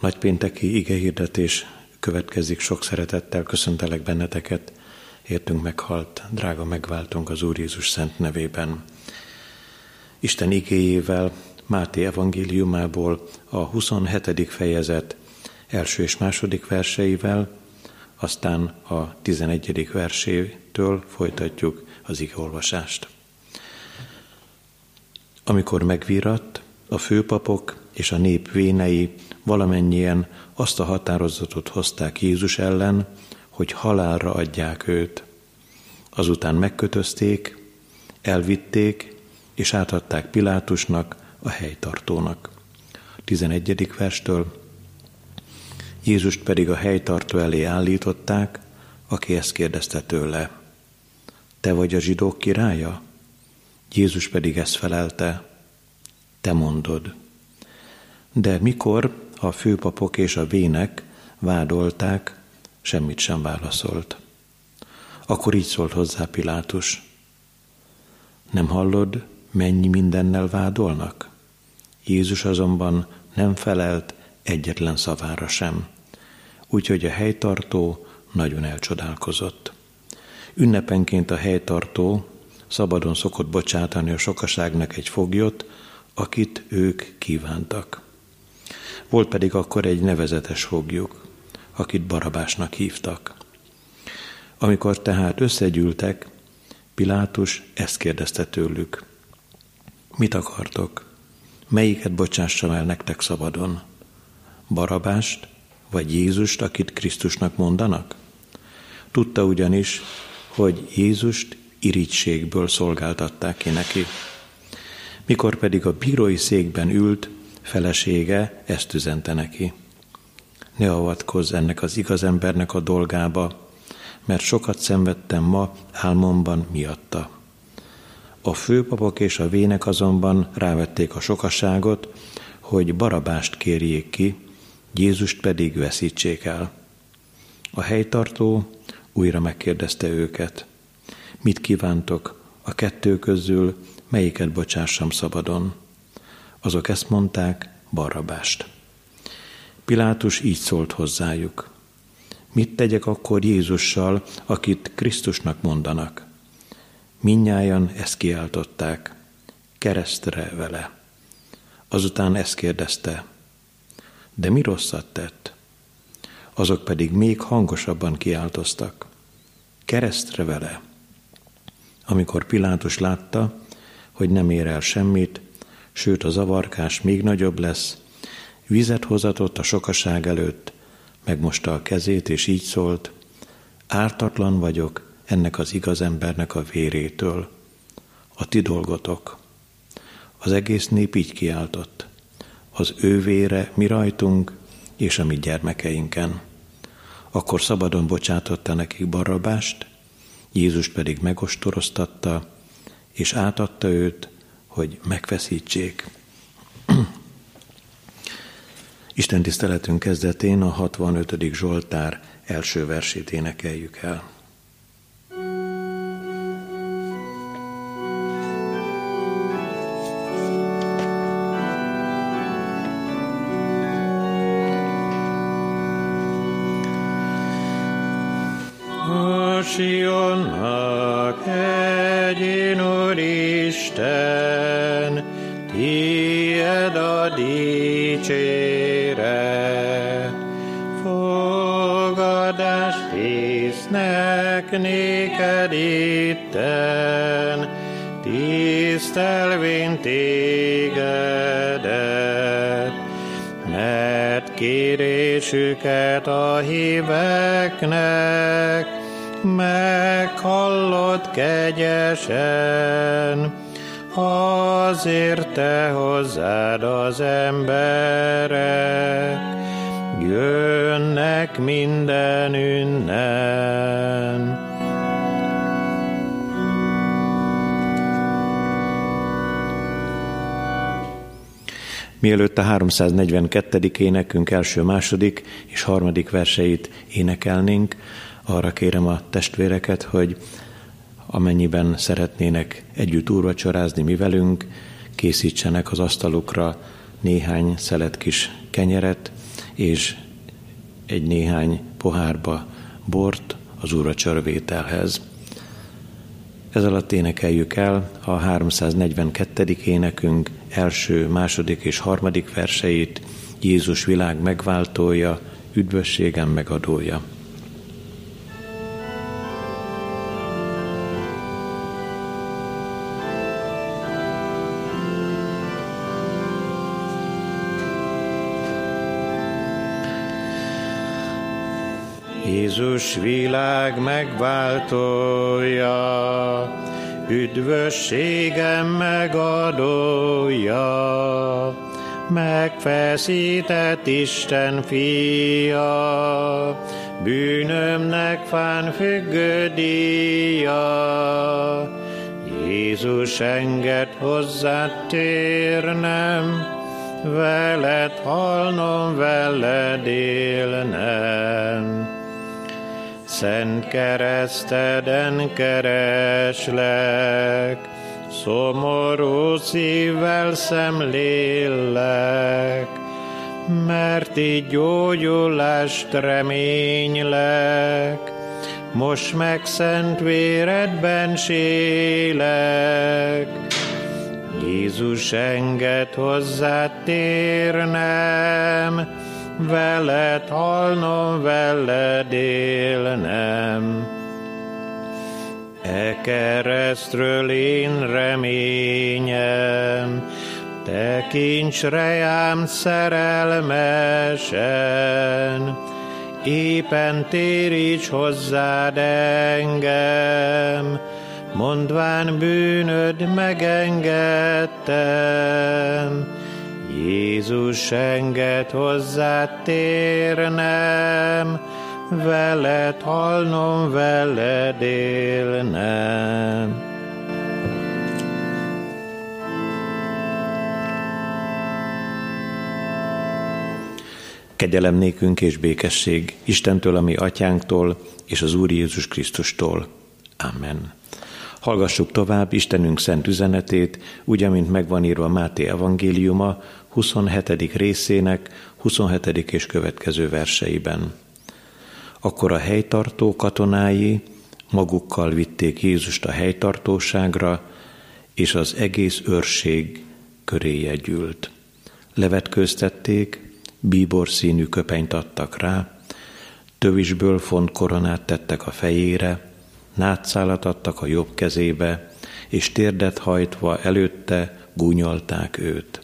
Nagypénteki igehirdetés következik, sok szeretettel köszöntelek benneteket, értünk meghalt, drága megváltunk az Úr Jézus szent nevében. Isten igéjével, Máté evangéliumából a 27. fejezet első és második verseivel, aztán a 11. versétől folytatjuk az igolvasást. Amikor megvíratt, a főpapok és a nép vénei valamennyien azt a határozatot hozták Jézus ellen, hogy halálra adják őt. Azután megkötözték, elvitték, és átadták Pilátusnak, a helytartónak. 11. verstől Jézust pedig a helytartó elé állították, aki ezt kérdezte tőle. Te vagy a zsidók királya? Jézus pedig ezt felelte, te mondod. De mikor a főpapok és a vének vádolták, semmit sem válaszolt. Akkor így szólt hozzá Pilátus. Nem hallod, mennyi mindennel vádolnak? Jézus azonban nem felelt egyetlen szavára sem. Úgyhogy a helytartó nagyon elcsodálkozott. Ünnepenként a helytartó szabadon szokott bocsátani a sokaságnak egy foglyot, akit ők kívántak. Volt pedig akkor egy nevezetes fogjuk, akit Barabásnak hívtak. Amikor tehát összegyűltek, Pilátus ezt kérdezte tőlük. Mit akartok? Melyiket bocsássam el nektek szabadon? Barabást, vagy Jézust, akit Krisztusnak mondanak? Tudta ugyanis, hogy Jézust irítségből szolgáltatták ki neki. Mikor pedig a bírói székben ült, felesége ezt üzente neki. Ne avatkozz ennek az igaz embernek a dolgába, mert sokat szenvedtem ma álmomban miatta. A főpapok és a vének azonban rávették a sokaságot, hogy barabást kérjék ki, Jézust pedig veszítsék el. A helytartó újra megkérdezte őket, mit kívántok a kettő közül, melyiket bocsássam szabadon. Azok ezt mondták, barabást. Pilátus így szólt hozzájuk. Mit tegyek akkor Jézussal, akit Krisztusnak mondanak? Minnyájan ezt kiáltották, keresztre vele. Azután ezt kérdezte, de mi rosszat tett? Azok pedig még hangosabban kiáltoztak, keresztre vele. Amikor Pilátus látta, hogy nem ér el semmit, sőt a zavarkás még nagyobb lesz, vizet hozatott a sokaság előtt, megmosta a kezét, és így szólt, ártatlan vagyok, ennek az igaz embernek a vérétől. A ti dolgotok. Az egész nép így kiáltott. Az ő vére mi rajtunk és a mi gyermekeinken. Akkor szabadon bocsátotta nekik barabást, Jézus pedig megostoroztatta, és átadta őt, hogy megfeszítsék. Isten tiszteletünk kezdetén a 65. Zsoltár első versét énekeljük el. Sionnak hegyén, Úristen, dicséret. Fogadást hisznek néked itten, tisztelvén tégedet, mert kérésüket a híveknek, meghallott kegyesen, azért te hozzád az emberek, jönnek minden ünnen. Mielőtt a 342. énekünk első, második és harmadik verseit énekelnénk, arra kérem a testvéreket, hogy amennyiben szeretnének együtt úrvacsorázni mi velünk, készítsenek az asztalukra néhány szelet kis kenyeret, és egy néhány pohárba bort az úrvacsarvételhez. Ez alatt énekeljük el a 342. énekünk első, második és harmadik verseit, Jézus világ megváltója, üdvösségem megadója. Jézus világ megváltója, üdvösségem megadója, megfeszített Isten fia, bűnömnek fán függő díja. Jézus enged hozzád térnem, veled halnom, veled élnem. Szent kereszteden kereslek, szomorú szívvel szemlélek, mert így gyógyulást reménylek, most meg szent véredben sélek. Jézus enged hozzá térnem, veled halnom, veled élnem. E keresztről én reményem, tekints rejám szerelmesen, éppen téríts hozzád engem, mondván bűnöd megengedtem, Jézus enged hozzá térnem, veled halnom, veled élnem. Kegyelem nékünk és békesség Istentől, ami atyánktól, és az Úr Jézus Krisztustól. Amen. Hallgassuk tovább Istenünk szent üzenetét, úgy, amint megvan írva Máté evangéliuma 27. részének 27. és következő verseiben. Akkor a helytartó katonái magukkal vitték Jézust a helytartóságra, és az egész őrség köréje gyűlt. Levetkőztették, bíbor színű köpenyt adtak rá, tövisből font koronát tettek a fejére, nátszálat adtak a jobb kezébe, és térdet hajtva előtte gúnyolták őt.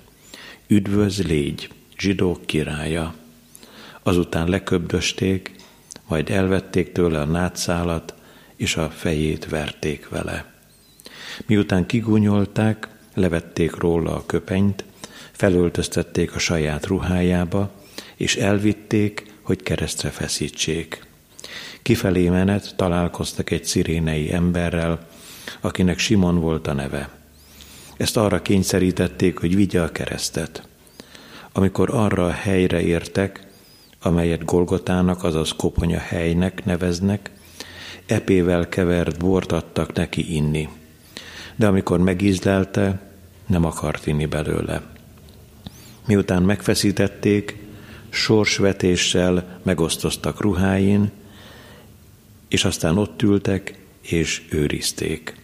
Üdvöz légy, zsidók királya! Azután leköbdösték, majd elvették tőle a nátszálat, és a fejét verték vele. Miután kigúnyolták, levették róla a köpenyt, felöltöztették a saját ruhájába, és elvitték, hogy keresztre feszítsék. Kifelé menet találkoztak egy szirénei emberrel, akinek Simon volt a neve. Ezt arra kényszerítették, hogy vigye a keresztet. Amikor arra a helyre értek, amelyet Golgotának, azaz koponya helynek neveznek, epével kevert bort adtak neki inni. De amikor megízlelte, nem akart inni belőle. Miután megfeszítették, sorsvetéssel megosztoztak ruháin, és aztán ott ültek és őrizték.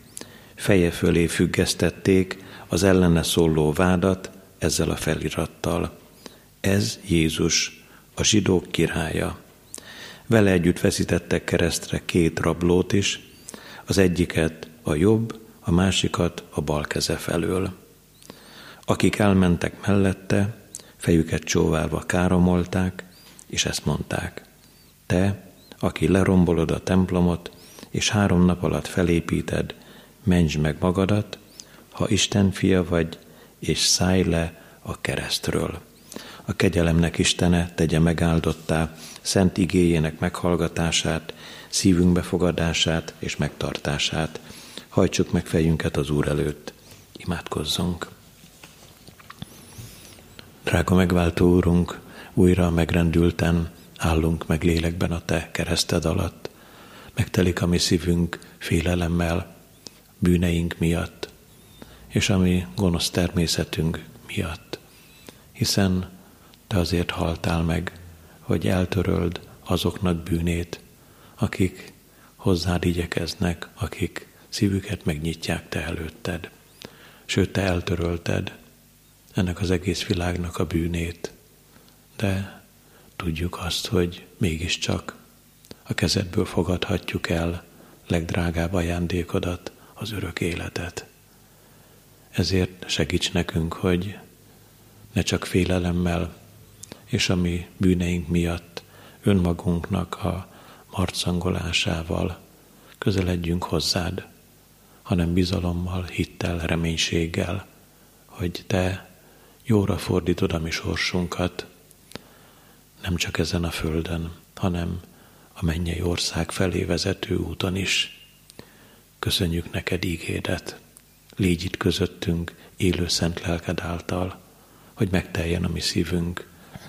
Feje fölé függesztették az ellene szóló vádat ezzel a felirattal. Ez Jézus, a zsidók királya. Vele együtt veszítettek keresztre két rablót is, az egyiket a jobb, a másikat a bal keze felől. Akik elmentek mellette, fejüket csóválva káromolták, és ezt mondták. Te, aki lerombolod a templomot, és három nap alatt felépíted, mentsd meg magadat, ha Isten fia vagy, és szállj le a keresztről. A kegyelemnek Istene tegye megáldottá szent igéjének meghallgatását, szívünk befogadását és megtartását. Hajtsuk meg fejünket az Úr előtt. Imádkozzunk. Drága megváltó Úrunk, újra megrendülten állunk meg lélekben a Te kereszted alatt. Megtelik a mi szívünk félelemmel, bűneink miatt, és a mi gonosz természetünk miatt. Hiszen Te azért haltál meg hogy eltöröld azoknak bűnét, akik hozzád igyekeznek, akik szívüket megnyitják te előtted. Sőt, te eltörölted ennek az egész világnak a bűnét. De tudjuk azt, hogy mégiscsak a kezedből fogadhatjuk el legdrágább ajándékodat, az örök életet. Ezért segíts nekünk, hogy ne csak félelemmel és a mi bűneink miatt önmagunknak a marcangolásával közeledjünk hozzád, hanem bizalommal, hittel, reménységgel, hogy te jóra fordítod a mi sorsunkat, nem csak ezen a földön, hanem a mennyei ország felé vezető úton is. Köszönjük neked ígédet, légy itt közöttünk élő szent lelked által, hogy megteljen a mi szívünk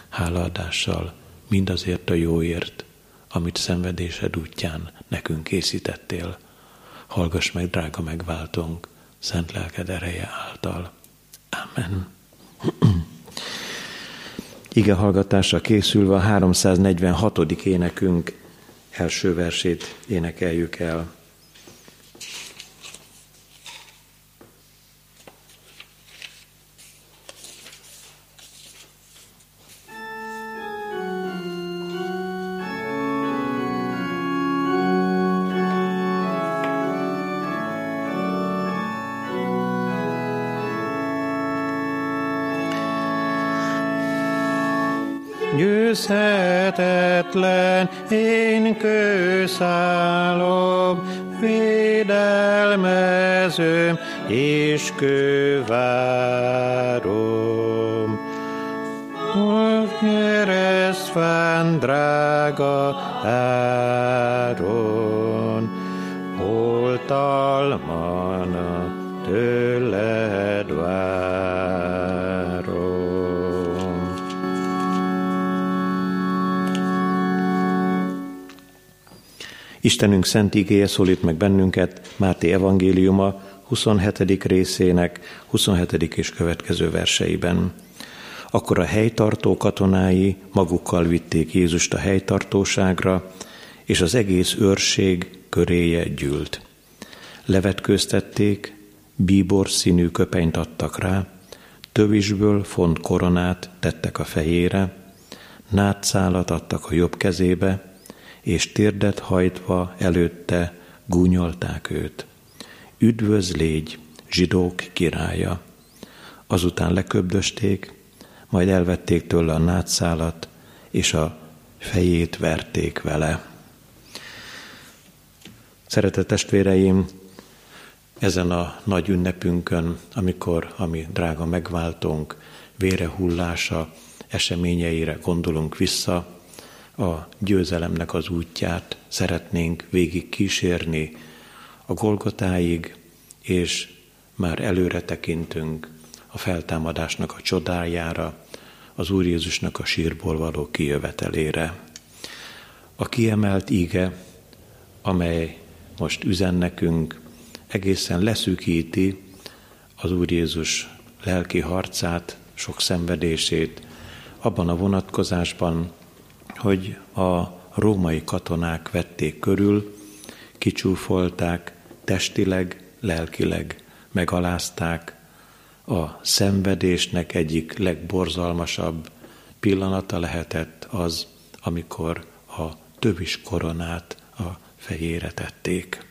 hálaadással mindazért a jóért, amit szenvedésed útján nekünk készítettél. Hallgass meg, drága megváltónk, szent lelked ereje által. Amen. Ige hallgatásra készülve a 346. énekünk első versét énekeljük el. És kővárom. Hol keresztfán drága áron, oltalman a tőled várom. Istenünk szent igéje szólít meg bennünket Máté evangéliuma 27. részének 27. és következő verseiben. Akkor a helytartó katonái magukkal vitték Jézust a helytartóságra, és az egész őrség köréje gyűlt. Levetkőztették, bíbor színű köpenyt adtak rá, tövisből font koronát tettek a fejére, nátszálat adtak a jobb kezébe, és térdet hajtva előtte gúnyolták őt. Üdvöz légy, zsidók királya! Azután leköbdösték, majd elvették tőle a nátszálat, és a fejét verték vele. Szeretett testvéreim, ezen a nagy ünnepünkön, amikor a mi drága megváltónk vérehullása eseményeire gondolunk vissza, a győzelemnek az útját szeretnénk végig kísérni a Golgotáig, és már előre tekintünk a feltámadásnak a csodájára, az Úr Jézusnak a sírból való kijövetelére. A kiemelt íge, amely most üzen nekünk, egészen leszűkíti az Úr Jézus lelki harcát, sok szenvedését, abban a vonatkozásban, hogy a római katonák vették körül, kicsúfolták, testileg, lelkileg megalázták, a szenvedésnek egyik legborzalmasabb pillanata lehetett az, amikor a tövis koronát a fejére tették.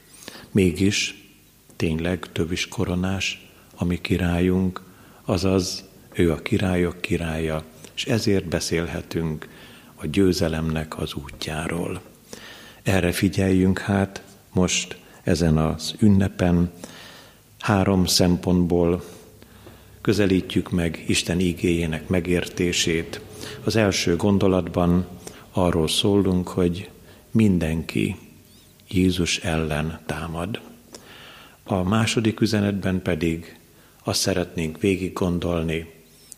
Mégis tényleg tövis koronás, ami királyunk, azaz ő a királyok királya, és ezért beszélhetünk a győzelemnek az útjáról. Erre figyeljünk hát most ezen az ünnepen, három szempontból közelítjük meg Isten ígéjének megértését. Az első gondolatban arról szólunk, hogy mindenki Jézus ellen támad. A második üzenetben pedig azt szeretnénk végig gondolni,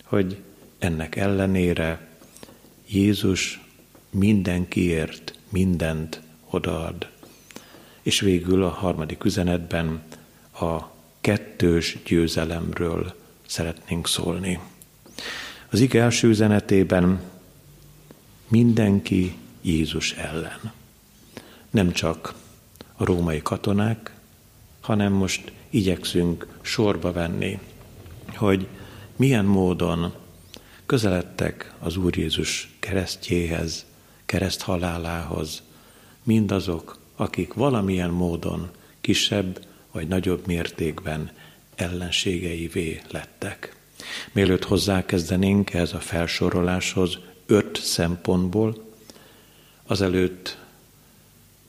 hogy ennek ellenére Jézus mindenkiért mindent odaad. És végül a harmadik üzenetben a kettős győzelemről szeretnénk szólni. Az ige első üzenetében mindenki Jézus ellen. Nem csak a római katonák, hanem most igyekszünk sorba venni, hogy milyen módon közeledtek az Úr Jézus keresztjéhez, kereszt halálához, mindazok, akik valamilyen módon kisebb vagy nagyobb mértékben ellenségeivé lettek. Mielőtt hozzákezdenénk ez a felsoroláshoz öt szempontból, azelőtt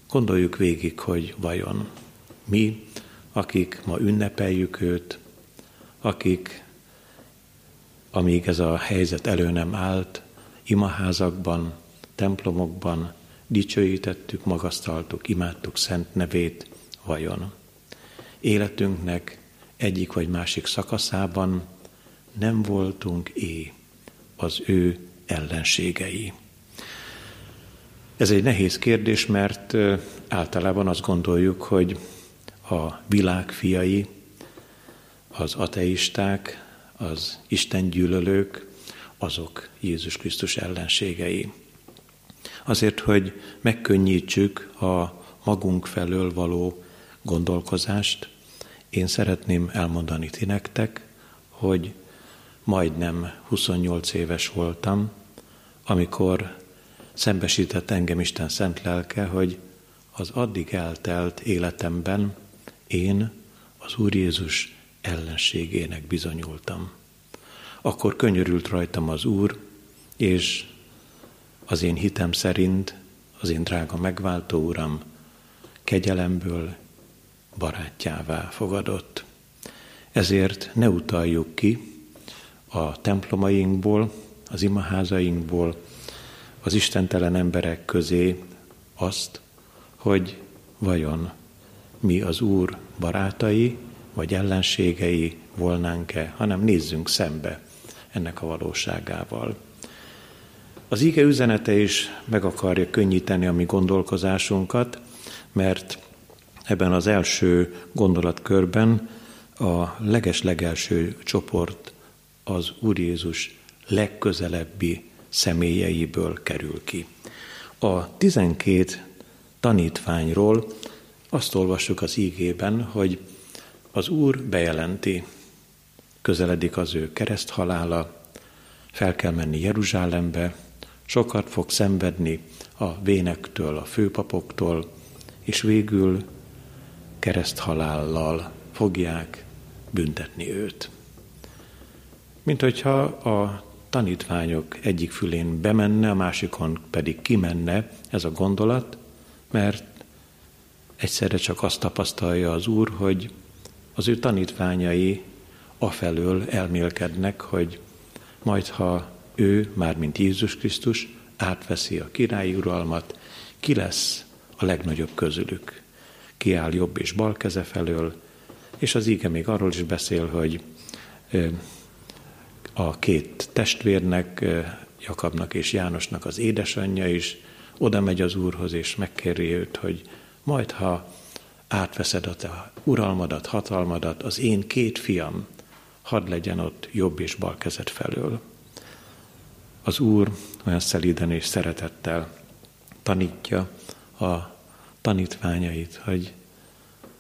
gondoljuk végig, hogy vajon mi, akik ma ünnepeljük őt, akik, amíg ez a helyzet elő nem állt, imaházakban, templomokban dicsőítettük, magasztaltuk, imádtuk szent nevét, vajon életünknek egyik vagy másik szakaszában nem voltunk é az ő ellenségei. Ez egy nehéz kérdés, mert általában azt gondoljuk, hogy a világ fiai, az ateisták, az Isten gyűlölők, azok Jézus Krisztus ellenségei. Azért, hogy megkönnyítsük a magunk felől való gondolkozást, én szeretném elmondani ti nektek, hogy majdnem 28 éves voltam, amikor szembesített engem Isten szent lelke, hogy az addig eltelt életemben én az Úr Jézus ellenségének bizonyultam. Akkor könyörült rajtam az Úr, és az én hitem szerint az én drága megváltó Uram kegyelemből barátjává fogadott. Ezért ne utaljuk ki a templomainkból, az imaházainkból, az istentelen emberek közé azt, hogy vajon mi az Úr barátai vagy ellenségei volnánk-e, hanem nézzünk szembe ennek a valóságával. Az ige üzenete is meg akarja könnyíteni a mi gondolkozásunkat, mert ebben az első gondolatkörben a leges-legelső csoport az Úr Jézus legközelebbi személyeiből kerül ki. A tizenkét tanítványról azt olvassuk az ígében, hogy az Úr bejelenti, közeledik az ő kereszthalála, fel kell menni Jeruzsálembe, sokat fog szenvedni a vénektől, a főpapoktól, és végül kereszthalállal fogják büntetni őt. Mint hogyha a tanítványok egyik fülén bemenne, a másikon pedig kimenne ez a gondolat, mert egyszerre csak azt tapasztalja az Úr, hogy az ő tanítványai afelől elmélkednek, hogy majd ha ő, már mint Jézus Krisztus, átveszi a királyi uralmat, ki lesz a legnagyobb közülük. Kiáll jobb és bal keze felől, és az íge még arról is beszél, hogy a két testvérnek, Jakabnak és Jánosnak az édesanyja is oda megy az Úrhoz, és megkéri őt, hogy majd ha átveszed a te uralmadat, hatalmadat, az én két fiam, hadd legyen ott jobb és bal kezed felől. Az Úr olyan szelíden és szeretettel tanítja a tanítványait, hogy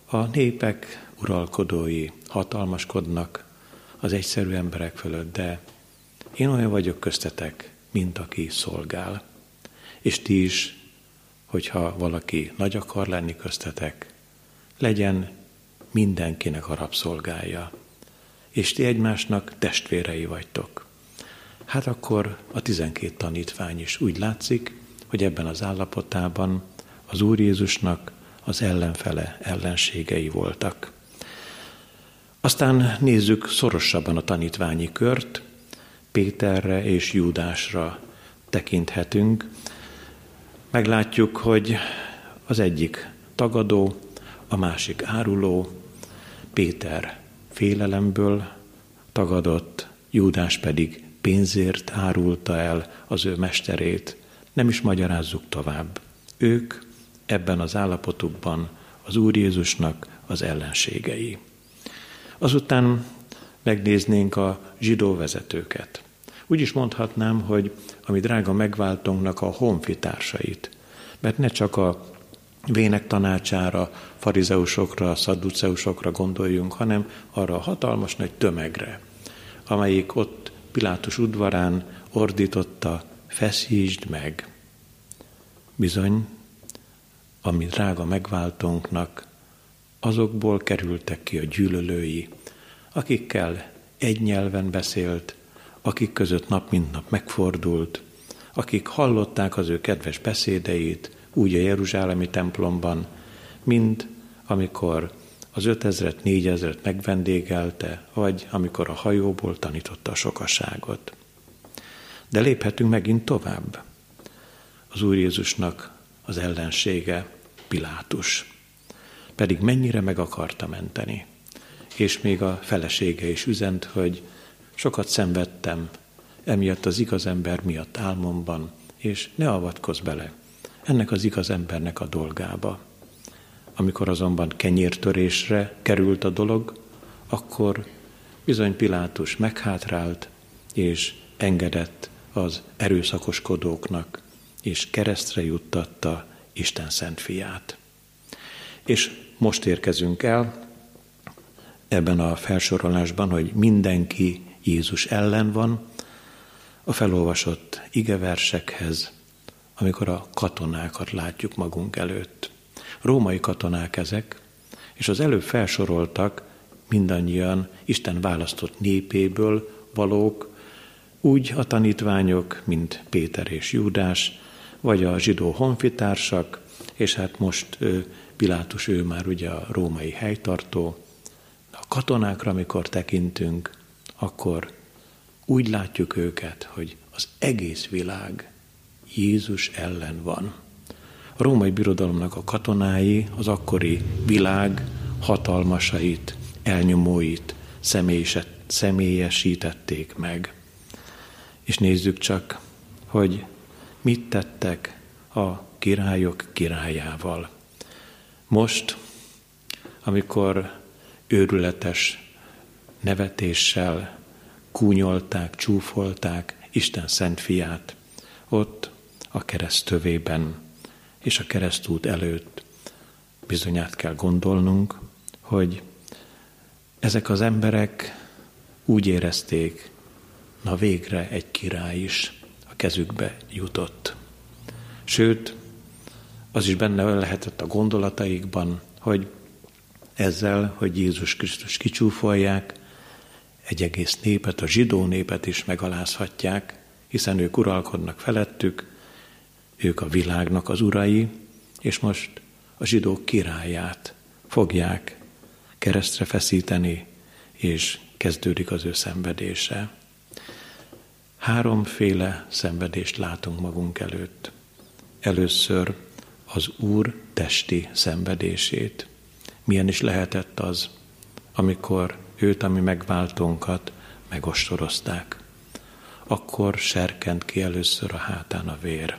a népek uralkodói hatalmaskodnak az egyszerű emberek fölött, de én olyan vagyok köztetek, mint aki szolgál. És ti is, hogyha valaki nagy akar lenni köztetek, legyen mindenkinek a rabszolgája, és ti egymásnak testvérei vagytok. Hát akkor a tizenkét tanítvány is úgy látszik, hogy ebben az állapotában az Úr Jézusnak az ellenfele ellenségei voltak. Aztán nézzük szorosabban a tanítványi kört, Péterre és Júdásra tekinthetünk. Meglátjuk, hogy az egyik tagadó, a másik áruló, Péter félelemből tagadott, Júdás pedig pénzért árulta el az ő mesterét. Nem is magyarázzuk tovább. Ők ebben az állapotukban az Úr Jézusnak az ellenségei. Azután megnéznénk a zsidó vezetőket. Úgy is mondhatnám, hogy a mi drága megváltónknak a honfitársait, mert ne csak a vének tanácsára, farizeusokra, szadduceusokra gondoljunk, hanem arra a hatalmas nagy tömegre, amelyik ott Pilátus udvarán ordította, feszítsd meg. Bizony, ami drága megváltónknak, azokból kerültek ki a gyűlölői, akikkel egy nyelven beszélt, akik között nap mint nap megfordult, akik hallották az ő kedves beszédeit, úgy a Jeruzsálemi templomban, mint amikor az ötezret, négyezret megvendégelte, vagy amikor a hajóból tanította a sokaságot. De léphetünk megint tovább. Az Úr Jézusnak az ellensége Pilátus. Pedig mennyire meg akarta menteni. És még a felesége is üzent, hogy sokat szenvedtem, emiatt az igaz ember miatt álmomban, és ne avatkozz bele ennek az igaz embernek a dolgába. Amikor azonban kenyértörésre került a dolog, akkor bizony Pilátus meghátrált, és engedett az erőszakoskodóknak, és keresztre juttatta Isten szent fiát. És most érkezünk el ebben a felsorolásban, hogy mindenki Jézus ellen van, a felolvasott igeversekhez, amikor a katonákat látjuk magunk előtt. Római katonák ezek, és az előbb felsoroltak mindannyian Isten választott népéből valók, úgy a tanítványok, mint Péter és Júdás, vagy a zsidó honfitársak, és hát most Pilátus, ő már ugye a római helytartó. A katonákra, amikor tekintünk, akkor úgy látjuk őket, hogy az egész világ Jézus ellen van. A római birodalomnak a katonái az akkori világ hatalmasait, elnyomóit személyesítették meg. És nézzük csak, hogy mit tettek a királyok királyával. Most, amikor őrületes nevetéssel kúnyolták, csúfolták Isten szent fiát, ott a kereszt tövében és a keresztút előtt bizonyát kell gondolnunk, hogy ezek az emberek úgy érezték, na végre egy király is a kezükbe jutott. Sőt, az is benne lehetett a gondolataikban, hogy ezzel, hogy Jézus Krisztus kicsúfolják, egy egész népet, a zsidó népet is megalázhatják, hiszen ők uralkodnak felettük, ők a világnak az urai, és most a zsidók királyát fogják keresztre feszíteni, és kezdődik az ő szenvedése. Háromféle szenvedést látunk magunk előtt. Először az Úr testi szenvedését. Milyen is lehetett az, amikor őt, ami megváltónkat, megostorozták. Akkor serkent ki először a hátán a vér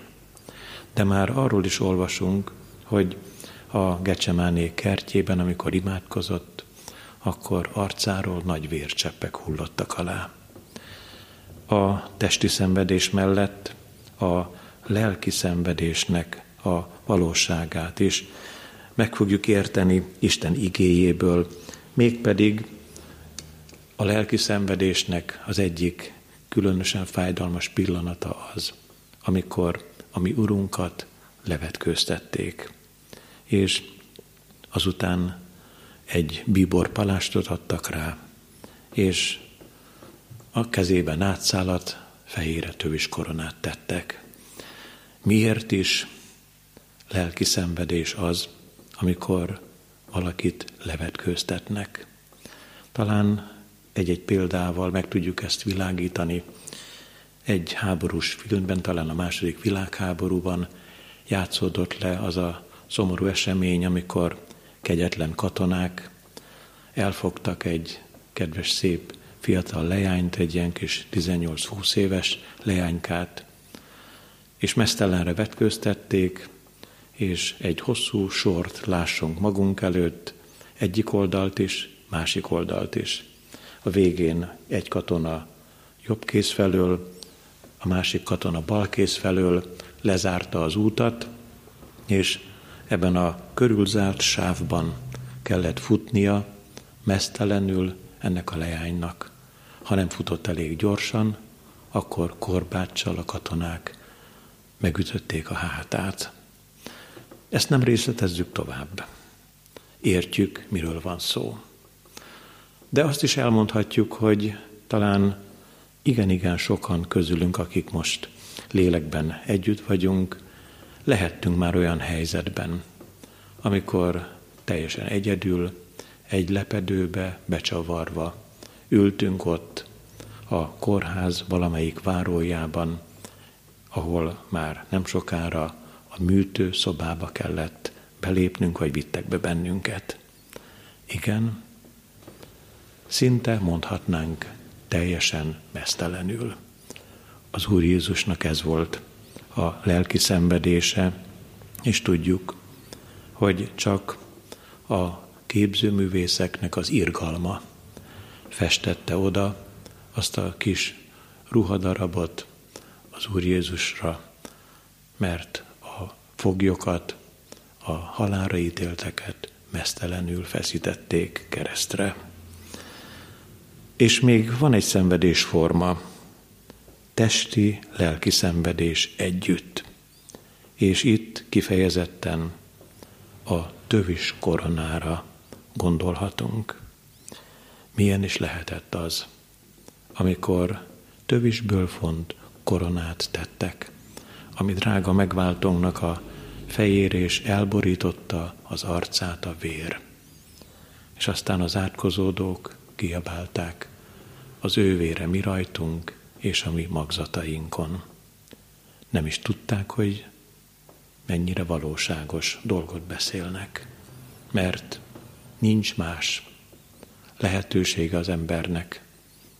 de már arról is olvasunk, hogy a Gecsemáné kertjében, amikor imádkozott, akkor arcáról nagy vércseppek hullottak alá. A testi szenvedés mellett a lelki szenvedésnek a valóságát is meg fogjuk érteni Isten igéjéből, mégpedig a lelki szenvedésnek az egyik különösen fájdalmas pillanata az, amikor a mi urunkat levetkőztették. És azután egy bíbor palástot adtak rá, és a kezében átszállat, fejére tövis koronát tettek. Miért is lelki szenvedés az, amikor valakit levetkőztetnek? Talán egy-egy példával meg tudjuk ezt világítani, egy háborús filmben, talán a második világháborúban játszódott le az a szomorú esemény, amikor kegyetlen katonák elfogtak egy kedves, szép, fiatal leányt, egy ilyen kis 18-20 éves leánykát, és mesztelenre vetköztették, és egy hosszú sort lássunk magunk előtt, egyik oldalt is, másik oldalt is. A végén egy katona jobb kéz felől, másik katona balkész felől lezárta az útat, és ebben a körülzárt sávban kellett futnia mesztelenül ennek a leánynak. Ha nem futott elég gyorsan, akkor korbáccsal a katonák megütötték a hátát. Ezt nem részletezzük tovább. Értjük, miről van szó. De azt is elmondhatjuk, hogy talán igen-igen sokan közülünk, akik most lélekben együtt vagyunk, lehettünk már olyan helyzetben, amikor teljesen egyedül, egy lepedőbe becsavarva ültünk ott a kórház valamelyik várójában, ahol már nem sokára a műtő szobába kellett belépnünk, vagy vittek be bennünket. Igen, szinte mondhatnánk teljesen mesztelenül. Az Úr Jézusnak ez volt a lelki szenvedése, és tudjuk, hogy csak a képzőművészeknek az irgalma festette oda azt a kis ruhadarabot az Úr Jézusra, mert a foglyokat, a halára ítélteket mesztelenül feszítették keresztre. És még van egy szenvedésforma, testi, lelki szenvedés együtt. És itt kifejezetten a tövis koronára gondolhatunk. Milyen is lehetett az, amikor tövisből font koronát tettek, ami drága megváltónknak a fejére és elborította az arcát a vér. És aztán az átkozódók kiabálták, az ő vére mi rajtunk és a mi magzatainkon. Nem is tudták, hogy mennyire valóságos dolgot beszélnek, mert nincs más lehetősége az embernek,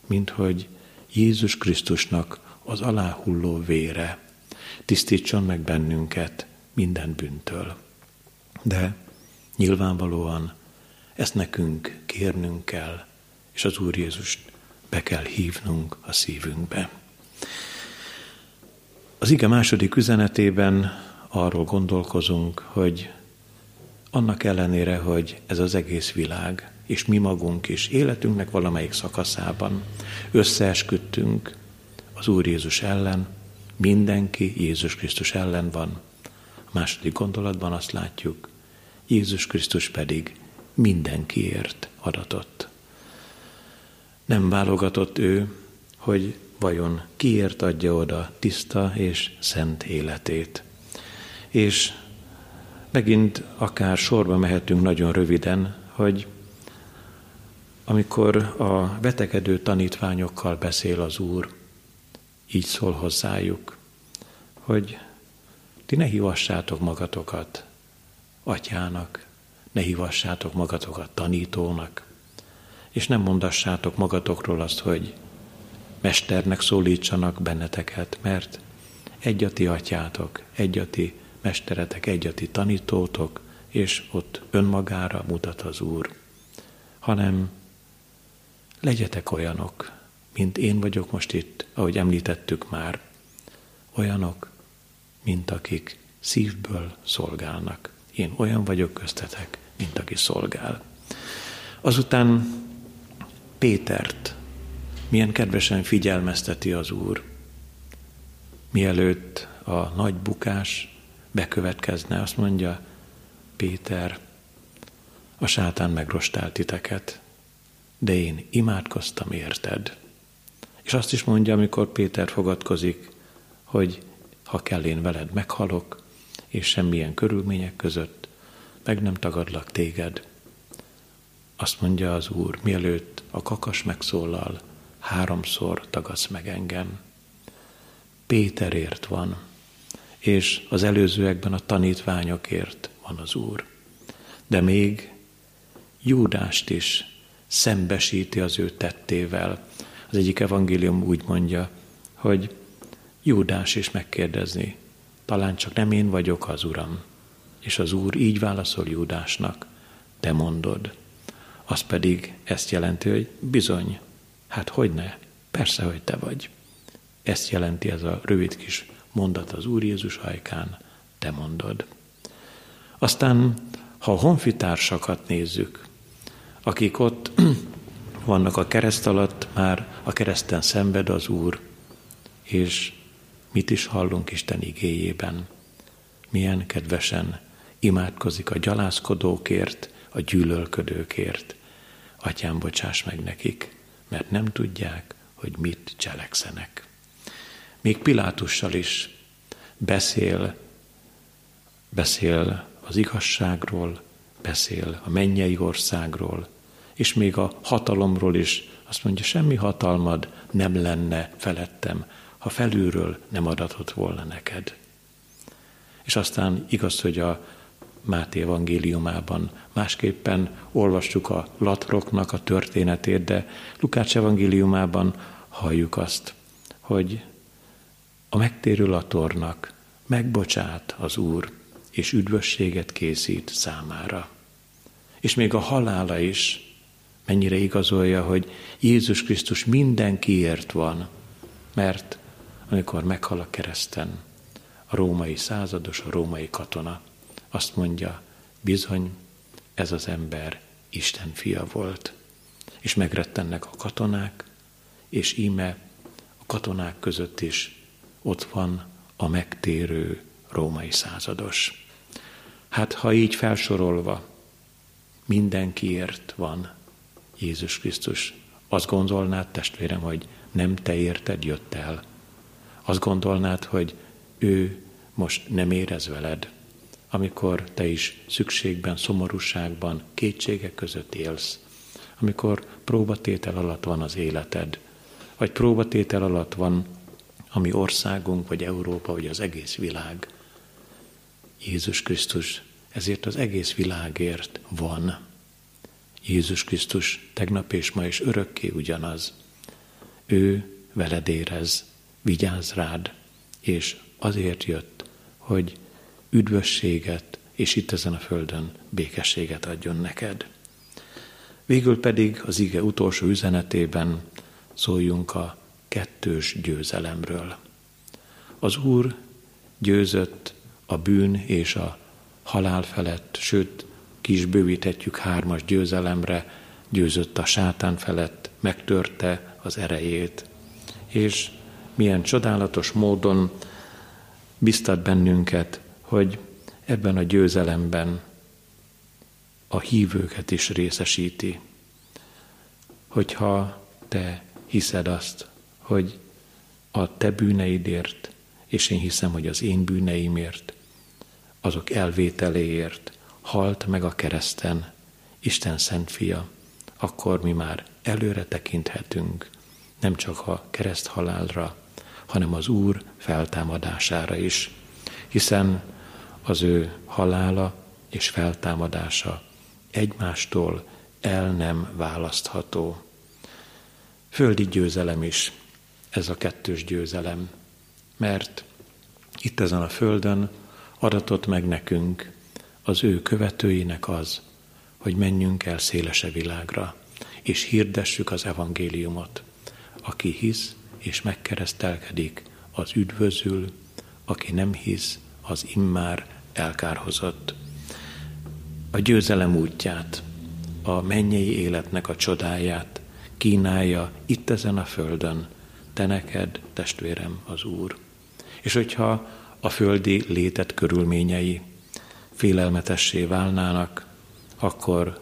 mint hogy Jézus Krisztusnak az aláhulló vére tisztítson meg bennünket minden bűntől. De nyilvánvalóan ezt nekünk kérnünk kell, és az Úr Jézust be kell hívnunk a szívünkbe. Az ige második üzenetében arról gondolkozunk, hogy annak ellenére, hogy ez az egész világ, és mi magunk is életünknek valamelyik szakaszában összeesküdtünk az Úr Jézus ellen, mindenki Jézus Krisztus ellen van. A második gondolatban azt látjuk, Jézus Krisztus pedig mindenkiért adatott. Nem válogatott ő, hogy vajon kiért adja oda tiszta és szent életét. És megint akár sorba mehetünk nagyon röviden, hogy amikor a vetekedő tanítványokkal beszél az Úr, így szól hozzájuk, hogy ti ne hívassátok magatokat atyának, ne hívassátok magatokat tanítónak, és nem mondassátok magatokról azt, hogy mesternek szólítsanak benneteket, mert egy a ti atyátok, egy a ti mesteretek, egy a ti tanítótok, és ott önmagára mutat az Úr, hanem legyetek olyanok, mint én vagyok most itt, ahogy említettük már, olyanok, mint akik szívből szolgálnak. Én olyan vagyok köztetek, mint aki szolgál. Azután Pétert milyen kedvesen figyelmezteti az Úr, mielőtt a nagy bukás bekövetkezne, azt mondja, Péter, a sátán megrostált titeket, de én imádkoztam érted. És azt is mondja, amikor Péter fogadkozik, hogy ha kell én veled meghalok, és semmilyen körülmények között meg nem tagadlak téged. Azt mondja az Úr, mielőtt a kakas megszólal, háromszor tagadsz meg engem. Péterért van, és az előzőekben a tanítványokért van az Úr. De még Júdást is szembesíti az ő tettével. Az egyik evangélium úgy mondja, hogy Júdás is megkérdezni, talán csak nem én vagyok az Uram. És az Úr így válaszol Júdásnak, te mondod. Az pedig ezt jelenti, hogy bizony, hát hogy ne, persze, hogy te vagy. Ezt jelenti ez a rövid kis mondat az Úr Jézus ajkán, te mondod. Aztán, ha a honfitársakat nézzük, akik ott vannak a kereszt alatt, már a kereszten szenved az Úr, és mit is hallunk Isten igéjében. Milyen kedvesen imádkozik a gyalázkodókért, a gyűlölködőkért. Atyám, bocsáss meg nekik, mert nem tudják, hogy mit cselekszenek. Még Pilátussal is beszél, beszél az igazságról, beszél a mennyei országról, és még a hatalomról is azt mondja, semmi hatalmad nem lenne felettem, ha felülről nem adatott volna neked. És aztán igaz, hogy a Máté evangéliumában másképpen olvastuk a latroknak a történetét, de Lukács evangéliumában halljuk azt, hogy a megtérő latornak megbocsát az Úr, és üdvösséget készít számára. És még a halála is mennyire igazolja, hogy Jézus Krisztus mindenkiért van, mert amikor meghal a kereszten, a római százados, a római katona azt mondja, bizony, ez az ember Isten fia volt. És megrettennek a katonák, és íme a katonák között is ott van a megtérő római százados. Hát ha így felsorolva mindenkiért van Jézus Krisztus, azt gondolnád, testvérem, hogy nem te érted jött el. Azt gondolnád, hogy ő most nem érez veled, amikor te is szükségben, szomorúságban, kétségek között élsz, amikor próbatétel alatt van az életed, vagy próbatétel alatt van a mi országunk, vagy Európa, vagy az egész világ. Jézus Krisztus ezért az egész világért van. Jézus Krisztus tegnap és ma is örökké ugyanaz. Ő veled érez, vigyáz rád, és azért jött, hogy üdvösséget, és itt ezen a földön békességet adjon neked. Végül pedig az ige utolsó üzenetében szóljunk a kettős győzelemről. Az Úr győzött a bűn és a halál felett, sőt, ki bővíthetjük hármas győzelemre, győzött a sátán felett, megtörte az erejét. És milyen csodálatos módon biztat bennünket, hogy ebben a győzelemben a hívőket is részesíti. Hogyha te hiszed azt, hogy a te bűneidért, és én hiszem, hogy az én bűneimért, azok elvételéért halt meg a kereszten Isten szent fia, akkor mi már előre tekinthetünk, nem csak a kereszthalálra, hanem az Úr feltámadására is, hiszen az ő halála és feltámadása egymástól el nem választható. Földi győzelem is ez a kettős győzelem, mert itt ezen a földön adatott meg nekünk az ő követőinek az, hogy menjünk el szélese világra, és hirdessük az evangéliumot. Aki hisz és megkeresztelkedik, az üdvözül, aki nem hisz, az immár elkárhozott. A győzelem útját, a mennyei életnek a csodáját kínálja itt ezen a földön, te neked, testvérem, az Úr. És hogyha a földi létet körülményei félelmetessé válnának, akkor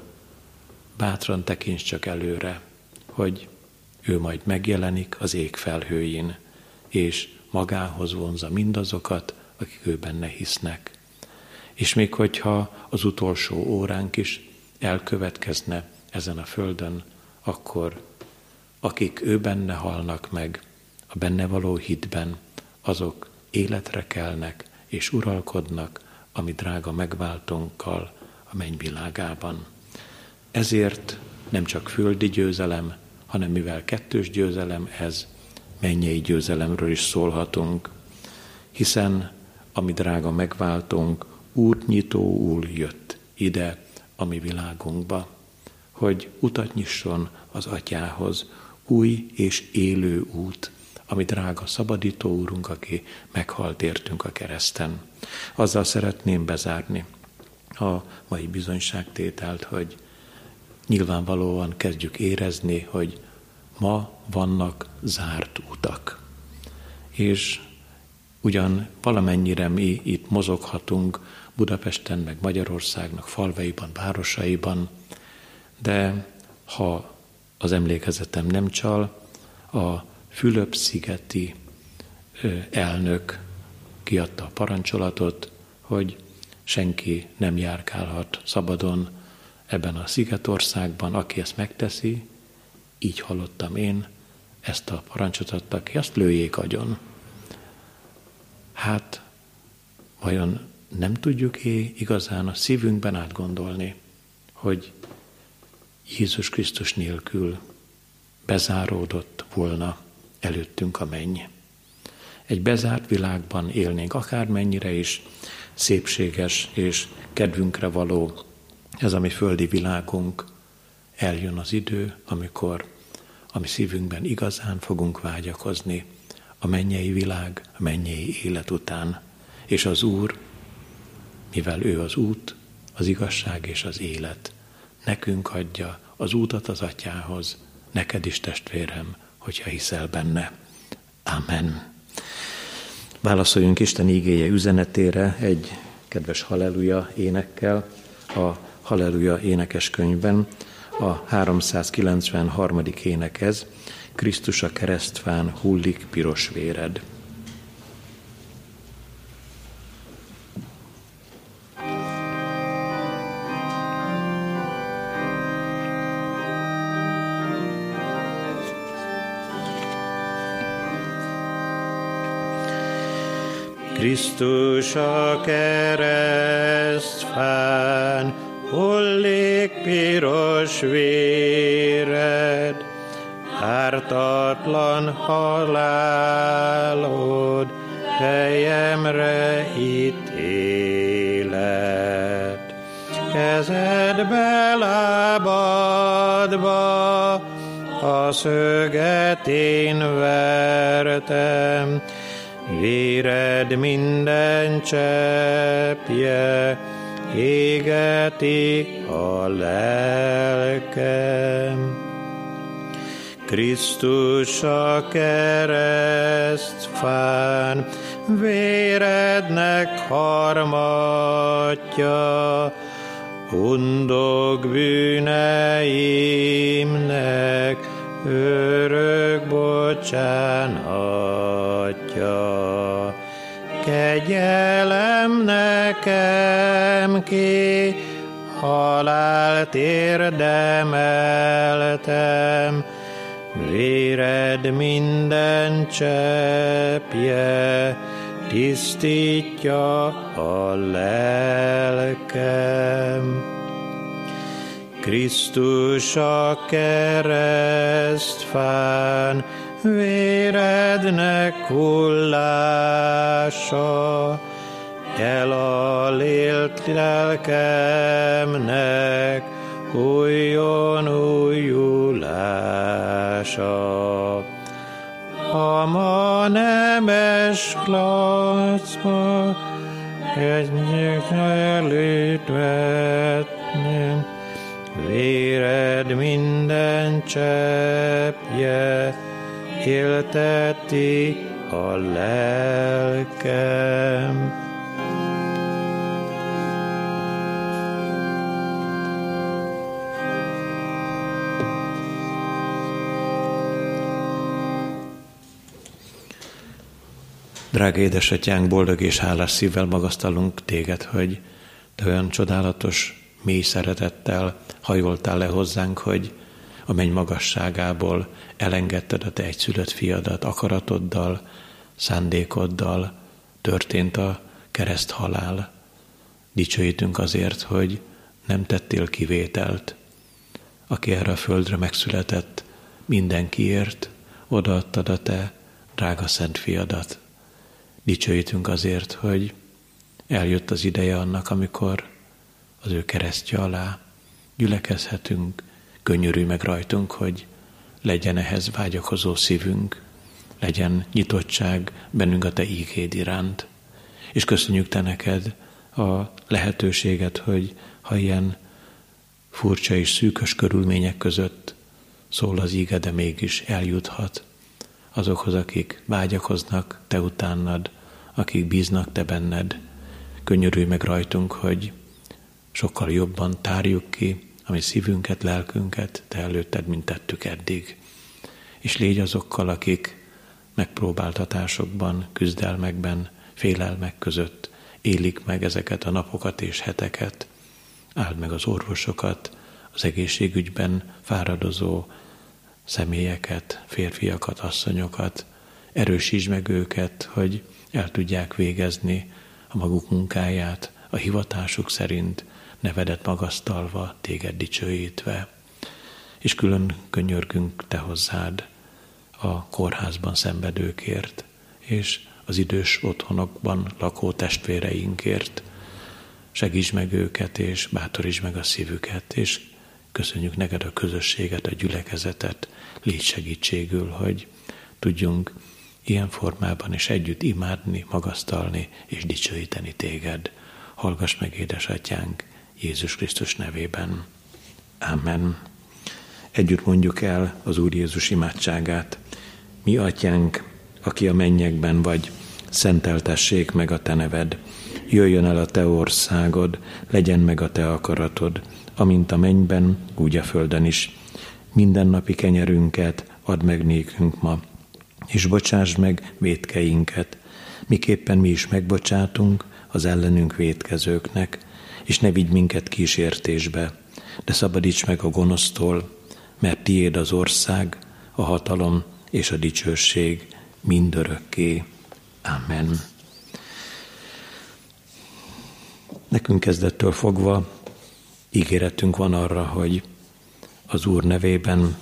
bátran tekints csak előre, hogy ő majd megjelenik az ég felhőjén, és magához vonza mindazokat, akik ő benne hisznek. És még hogyha az utolsó óránk is elkövetkezne ezen a földön, akkor akik ő benne halnak meg, a benne való hitben, azok életre kelnek és uralkodnak a mi drága megváltónkkal a mennyvilágában. Ezért nem csak földi győzelem, hanem mivel kettős győzelem ez, mennyei győzelemről is szólhatunk, hiszen a mi drága megváltónk útnyitóul jött ide a mi világunkba, hogy utat nyisson az atyához, új és élő út, ami drága szabadító úrunk, aki meghalt értünk a kereszten. Azzal szeretném bezárni a mai bizonyságtételt, hogy nyilvánvalóan kezdjük érezni, hogy ma vannak zárt utak. És ugyan valamennyire mi itt mozoghatunk Budapesten, meg Magyarországnak falvaiban, városaiban, de ha az emlékezetem nem csal, a Fülöp-szigeti elnök kiadta a parancsolatot, hogy senki nem járkálhat szabadon ebben a szigetországban, aki ezt megteszi, így hallottam én, ezt a parancsot adta ki, azt lőjék agyon. Hát, vajon nem tudjuk-e igazán a szívünkben átgondolni, hogy Jézus Krisztus nélkül bezáródott volna előttünk a menny. Egy bezárt világban élnénk, akármennyire is szépséges és kedvünkre való ez a mi földi világunk, eljön az idő, amikor a mi szívünkben igazán fogunk vágyakozni a mennyei világ, a mennyei élet után. És az Úr, mivel ő az út, az igazság és az élet, nekünk adja az útat az atyához, neked is testvérem, hogyha hiszel benne. Amen. Válaszoljunk Isten ígéje üzenetére egy kedves halleluja énekkel a Halleluja énekeskönyvben, a 393. énekez, Krisztus a keresztfán hullik piros véred. Krisztus a keresztfán, hullik piros véred, ártatlan halálod, helyemre ítélet. Kezedbe lábadba a szöget én vertem, Véred minden cseppje, égeti a lelkem. Krisztus a kereszt fán, vérednek harmatja, undok bűneimnek, örök bocsánatja. Kegyelem nekem ki, halált érdemeltem, véred minden cseppje, tisztítja a lelkem. Krisztus a keresztfán, vérednek hullása, elalélt lelkemnek újjon újulása. Ha ma nemes klaszma, egy előtt vetném, véred minden cseppje, élteti a lelkem. Drága édesatyánk, boldog és hálás szívvel magasztalunk téged, hogy te olyan csodálatos, mély szeretettel hajoltál le hozzánk, hogy a menny magasságából elengedted a te egyszülött fiadat akaratoddal, szándékoddal, történt a kereszt halál. Dicsőítünk azért, hogy nem tettél kivételt. Aki erre a földre megszületett, mindenkiért odaadtad a te drága szent fiadat. Dicsőítünk azért, hogy eljött az ideje annak, amikor az ő keresztje alá gyülekezhetünk, könnyörülj meg rajtunk, hogy legyen ehhez vágyakozó szívünk, legyen nyitottság bennünk a Te ígéd iránt. És köszönjük Te neked a lehetőséget, hogy ha ilyen furcsa és szűkös körülmények között szól az íge, de mégis eljuthat azokhoz, akik vágyakoznak Te utánad, akik bíznak Te benned. Könyörülj meg rajtunk, hogy sokkal jobban tárjuk ki a mi szívünket, lelkünket Te előtted, mint tettük eddig. És légy azokkal, akik megpróbáltatásokban, küzdelmekben, félelmek között élik meg ezeket a napokat és heteket. Áld meg az orvosokat, az egészségügyben fáradozó személyeket, férfiakat, asszonyokat, erősítsd meg őket, hogy el tudják végezni a maguk munkáját a hivatásuk szerint, nevedet magasztalva, téged dicsőítve. És külön könyörgünk te hozzád a kórházban szenvedőkért, és az idős otthonokban lakó testvéreinkért. Segíts meg őket, és bátorítsd meg a szívüket, és köszönjük neked a közösséget, a gyülekezetet, légy segítségül, hogy tudjunk ilyen formában is együtt imádni, magasztalni és dicsőíteni téged. Hallgass meg, édesatyánk, Jézus Krisztus nevében. Amen. Együtt mondjuk el az Úr Jézus imádságát. Mi atyánk, aki a mennyekben vagy, szenteltessék meg a te neved. Jöjjön el a te országod, legyen meg a te akaratod, amint a mennyben, úgy a földön is. Minden napi kenyerünket add meg nékünk ma, és bocsásd meg vétkeinket, miképpen mi is megbocsátunk az ellenünk vétkezőknek, és ne vigy minket kísértésbe, de szabadíts meg a gonosztól, mert tiéd az ország, a hatalom és a dicsőség mindörökké. Amen. Nekünk kezdettől fogva ígéretünk van arra, hogy az Úr nevében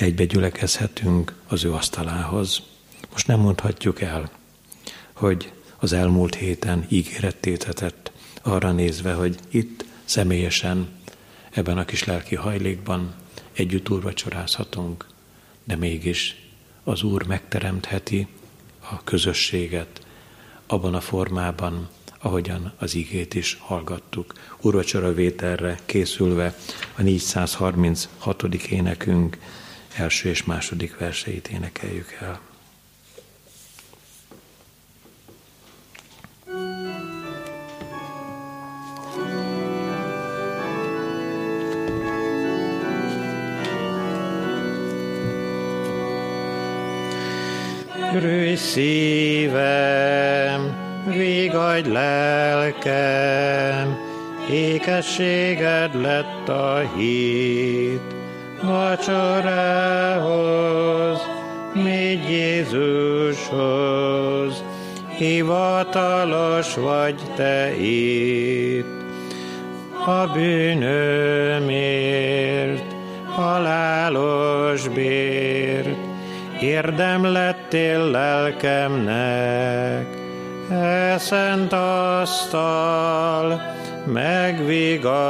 egybe gyülekezhetünk az ő asztalához. Most nem mondhatjuk el, hogy az elmúlt héten ígérettétetett arra nézve, hogy itt személyesen ebben a kis lelki hajlékban együtt úrvacsorázhatunk, de mégis az Úr megteremtheti a közösséget abban a formában, ahogyan az igét is hallgattuk. Úrvacsora vételre készülve a 436. énekünk első és második verseit énekeljük el. Örülj szívem, vigadj lelkem, ékességed lett a hit. Vacsorához, még Jézushoz, hivatalos vagy te itt. A bűnömért, halálos bért, érdem lettél lelkemnek, e szent asztal megvigasztal,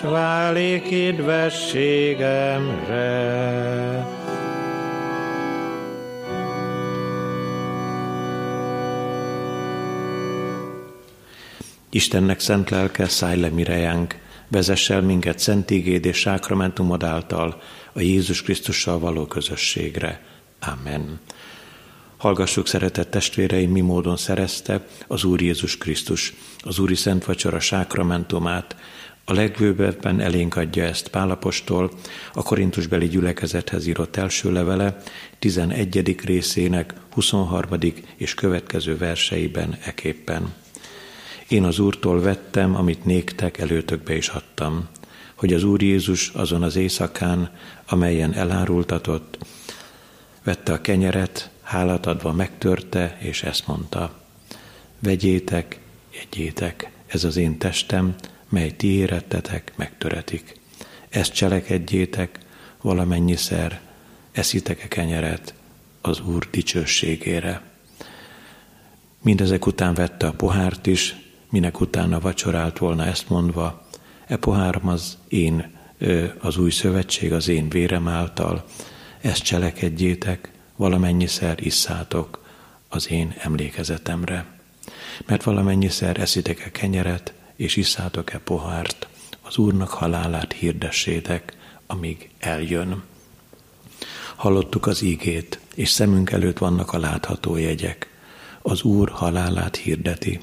s válik idvességemre. Istennek szent lelke, szállj le mirejánk, vezess el minket szent ígéd és sákramentumod által, a Jézus Krisztussal való közösségre. Amen. Hallgassuk, szeretett testvéreim, mi módon szerezte az Úr Jézus Krisztus, az Úri Szent Vacsora sákramentumát, a legvőbben elénk adja ezt Pálapostól, a Korintusbeli gyülekezethez írott első levele, 11. részének 23. és következő verseiben eképpen. Én az Úrtól vettem, amit néktek előtökbe is adtam hogy az Úr Jézus azon az éjszakán, amelyen elárultatott, vette a kenyeret, hálat adva megtörte, és ezt mondta, vegyétek, egyétek, ez az én testem, mely ti érettetek, megtöretik. Ezt cselekedjétek, valamennyiszer eszitek-e kenyeret az Úr dicsőségére. Mindezek után vette a pohárt is, minek utána vacsorált volna ezt mondva, E poháram az én, az új szövetség az én vérem által, ezt cselekedjétek, valamennyiszer isszátok az én emlékezetemre. Mert valamennyiszer eszitek-e kenyeret, és isszátok-e pohárt, az Úrnak halálát hirdessétek, amíg eljön. Hallottuk az ígét, és szemünk előtt vannak a látható jegyek. Az Úr halálát hirdeti,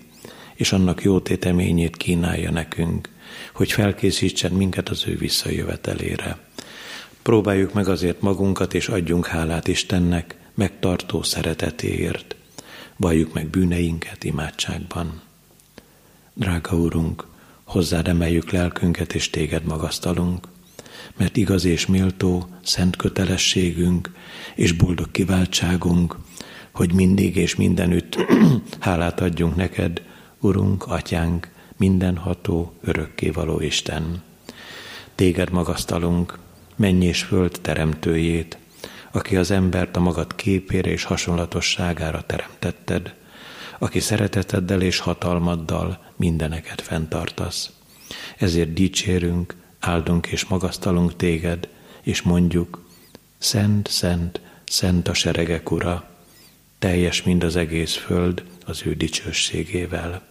és annak jó téteményét kínálja nekünk, hogy felkészítsen minket az ő visszajövetelére. Próbáljuk meg azért magunkat, és adjunk hálát Istennek megtartó szeretetéért. Valljuk meg bűneinket imádságban. Drága Úrunk, hozzád emeljük lelkünket, és téged magasztalunk, mert igaz és méltó, szent kötelességünk és boldog kiváltságunk, hogy mindig és mindenütt hálát adjunk neked, Urunk, Atyánk, mindenható, örökkévaló Isten. Téged magasztalunk, menny és föld teremtőjét, aki az embert a magad képére és hasonlatosságára teremtetted, aki szereteteddel és hatalmaddal mindeneket fenntartasz. Ezért dicsérünk, áldunk és magasztalunk téged, és mondjuk, Szent, Szent, Szent a seregek ura, teljes mind az egész föld az ő dicsőségével.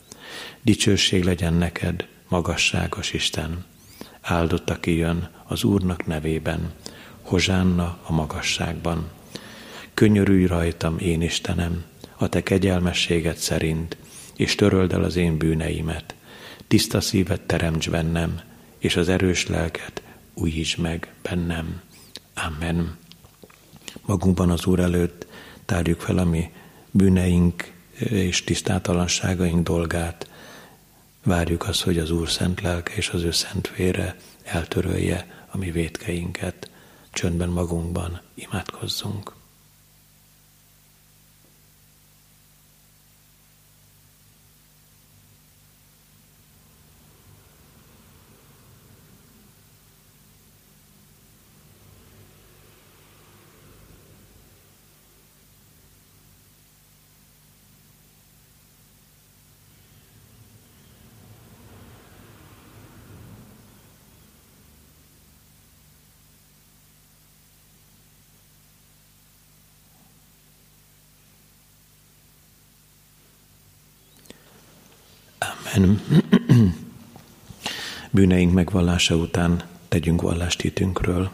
Dicsőség legyen neked, magasságos Isten. Áldott, aki jön az Úrnak nevében, Hozsánna a magasságban. Könyörülj rajtam, én Istenem, a te kegyelmességed szerint, és töröld el az én bűneimet. Tiszta szívet teremts bennem, és az erős lelket újíts meg bennem. Amen. Magunkban az Úr előtt tárjuk fel a mi bűneink és tisztátalanságaink dolgát. Várjuk azt, hogy az Úr szent lelke és az ő szent vére eltörölje a mi vétkeinket. Csöndben magunkban imádkozzunk. Amen. Bűneink megvallása után tegyünk vallást hitünkről.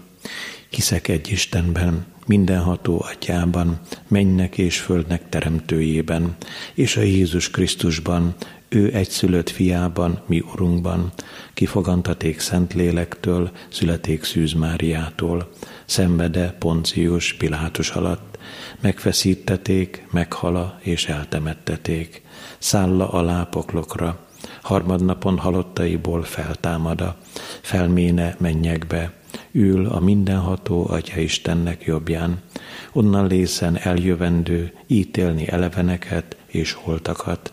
Hiszek egy Istenben, mindenható atyában, mennek és földnek teremtőjében, és a Jézus Krisztusban, ő egyszülött fiában, mi Urunkban, kifogantaték Szent Lélektől, születék Szűz Máriától, szenvede Poncius Pilátus alatt, megfeszítették, meghala és eltemetteték, szálla alá poklokra, harmadnapon halottaiból feltámada, felméne mennyekbe, ül a mindenható Atya Istennek jobbján, onnan lészen eljövendő, ítélni eleveneket és holtakat.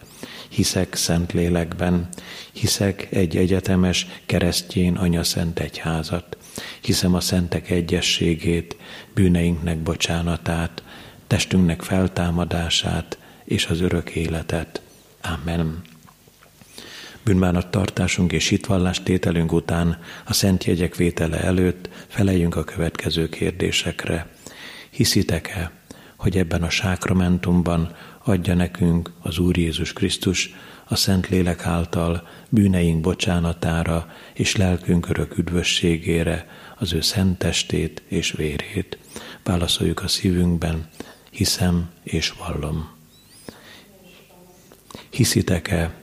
Hiszek szent lélekben, hiszek egy egyetemes keresztjén anya szent egyházat, hiszem a szentek egyességét, bűneinknek bocsánatát, testünknek feltámadását és az örök életet. Amen. Bűnbánat tartásunk és hitvallás tételünk után a szent jegyek vétele előtt feleljünk a következő kérdésekre. Hiszitek-e, hogy ebben a sákramentumban adja nekünk az Úr Jézus Krisztus a Szent Lélek által bűneink bocsánatára és lelkünk örök üdvösségére az ő szent testét és vérét. Válaszoljuk a szívünkben, hiszem és vallom. Hiszitek-e,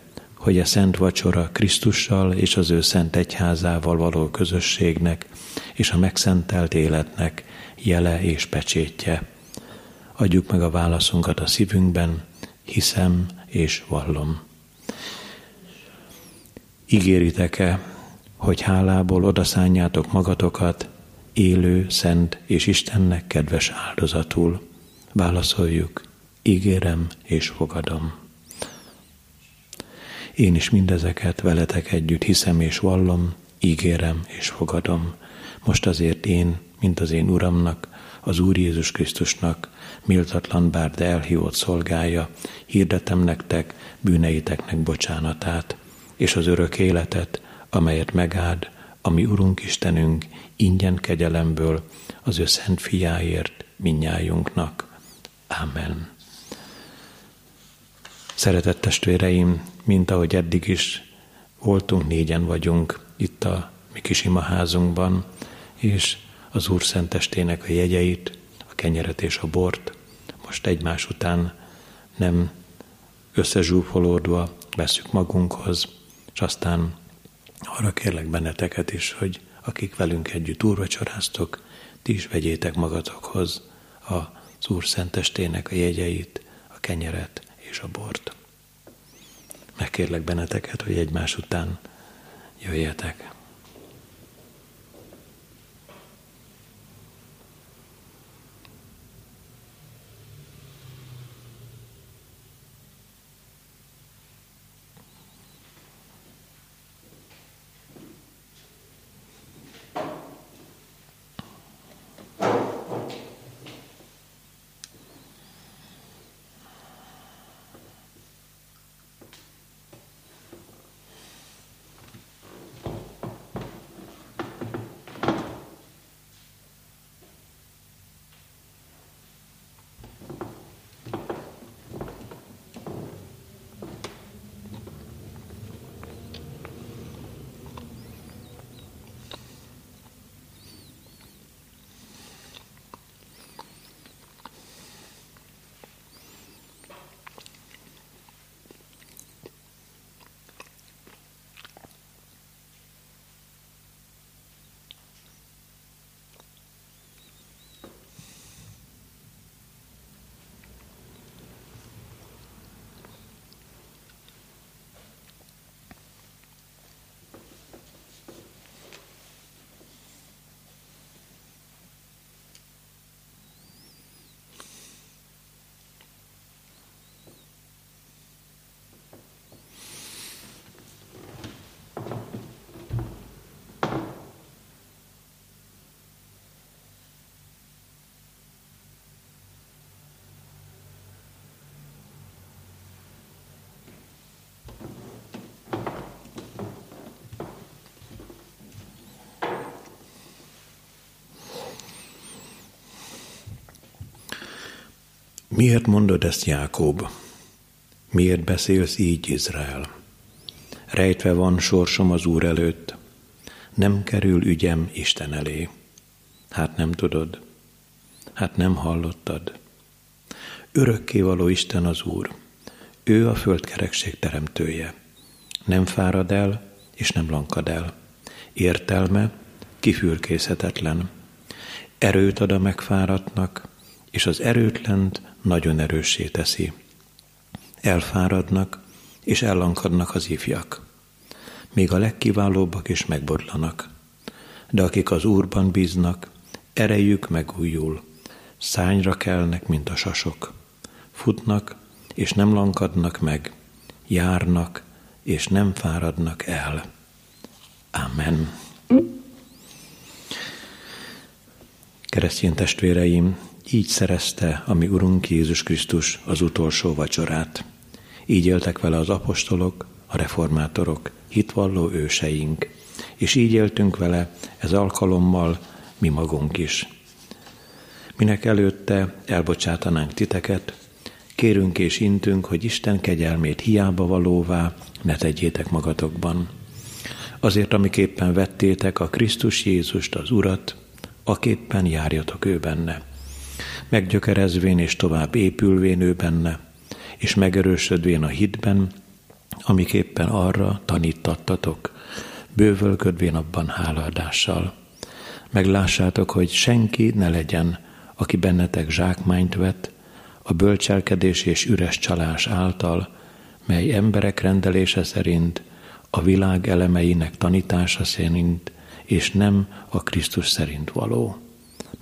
hogy a szent vacsora Krisztussal és az ő szent egyházával való közösségnek és a megszentelt életnek jele és pecsétje. Adjuk meg a válaszunkat a szívünkben, hiszem és vallom. Ígéritek-e, hogy hálából odaszánjátok magatokat élő, szent és Istennek kedves áldozatul? Válaszoljuk, ígérem és fogadom. Én is mindezeket veletek együtt hiszem és vallom, ígérem és fogadom. Most azért én, mint az én Uramnak, az Úr Jézus Krisztusnak, méltatlan bár de elhívott szolgája, hirdetem nektek bűneiteknek bocsánatát, és az örök életet, amelyet megáld ami Urunk Istenünk ingyen kegyelemből az ő szent fiáért minnyájunknak. Amen. Szeretett testvéreim, mint ahogy eddig is voltunk, négyen vagyunk itt a mi kis imaházunkban, és az Úr szentestének a jegyeit, a kenyeret és a bort most egymás után nem összezsúfolódva veszük magunkhoz, és aztán arra kérlek benneteket is, hogy akik velünk együtt úrvacsoráztok, ti is vegyétek magatokhoz az Úr szentestének a jegyeit, a kenyeret és a bort. Megkérlek benneteket, hogy egymás után jöjjetek. Miért mondod ezt, Jákob? Miért beszélsz így, Izrael? Rejtve van sorsom az Úr előtt, nem kerül ügyem Isten elé. Hát nem tudod, hát nem hallottad. Örökké való Isten az Úr, ő a földkerekség teremtője. Nem fárad el, és nem lankad el. Értelme kifürkészhetetlen. Erőt ad a megfáradtnak, és az erőtlent nagyon erőssé teszi. Elfáradnak és ellankadnak az ifjak. Még a legkiválóbbak is megborlanak. De akik az Úrban bíznak, erejük megújul, szányra kelnek, mint a sasok. Futnak, és nem lankadnak meg, járnak, és nem fáradnak el. Amen. Keresztény testvéreim, így szerezte a mi Urunk Jézus Krisztus az utolsó vacsorát. Így éltek vele az apostolok, a reformátorok, hitvalló őseink, és így éltünk vele ez alkalommal mi magunk is. Minek előtte elbocsátanánk titeket, kérünk és intünk, hogy Isten kegyelmét hiába valóvá ne tegyétek magatokban. Azért, amiképpen vettétek a Krisztus Jézust, az Urat, aképpen járjatok ő benne meggyökerezvén és tovább épülvén ő benne, és megerősödvén a hitben, amiképpen arra tanítattatok, bővölködvén abban hálaadással. Meglássátok, hogy senki ne legyen, aki bennetek zsákmányt vet, a bölcselkedés és üres csalás által, mely emberek rendelése szerint, a világ elemeinek tanítása szerint, és nem a Krisztus szerint való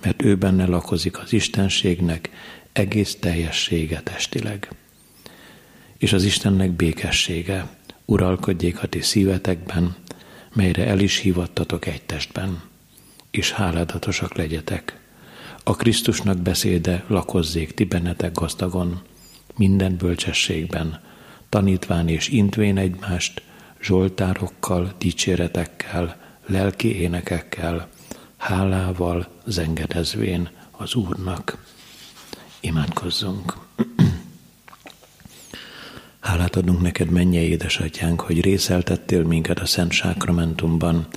mert ő benne lakozik az Istenségnek egész teljessége testileg. És az Istennek békessége uralkodjék a ti szívetekben, melyre el is hívattatok egy testben, és háládatosak legyetek. A Krisztusnak beszéde lakozzék ti bennetek gazdagon, minden bölcsességben, tanítván és intvén egymást, zsoltárokkal, dicséretekkel, lelki énekekkel, hálával zengedezvén az Úrnak. Imádkozzunk! Hálát adunk neked, mennyei édesatyánk, hogy részeltettél minket a Szent Sákramentumban,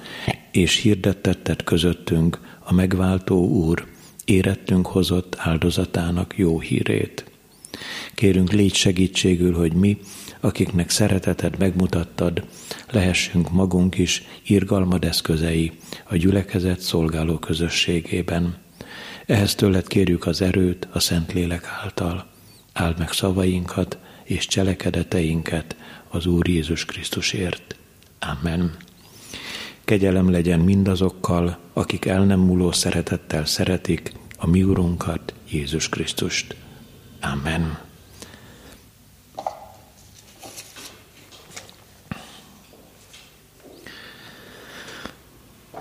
és hirdettetted közöttünk a megváltó Úr, érettünk hozott áldozatának jó hírét. Kérünk, légy segítségül, hogy mi, akiknek szereteted megmutattad, lehessünk magunk is irgalmad eszközei a gyülekezet szolgáló közösségében. Ehhez tőled kérjük az erőt a Szentlélek által. Áld meg szavainkat és cselekedeteinket az Úr Jézus Krisztusért. Amen. Kegyelem legyen mindazokkal, akik el nem múló szeretettel szeretik a mi Urunkat, Jézus Krisztust. Amen.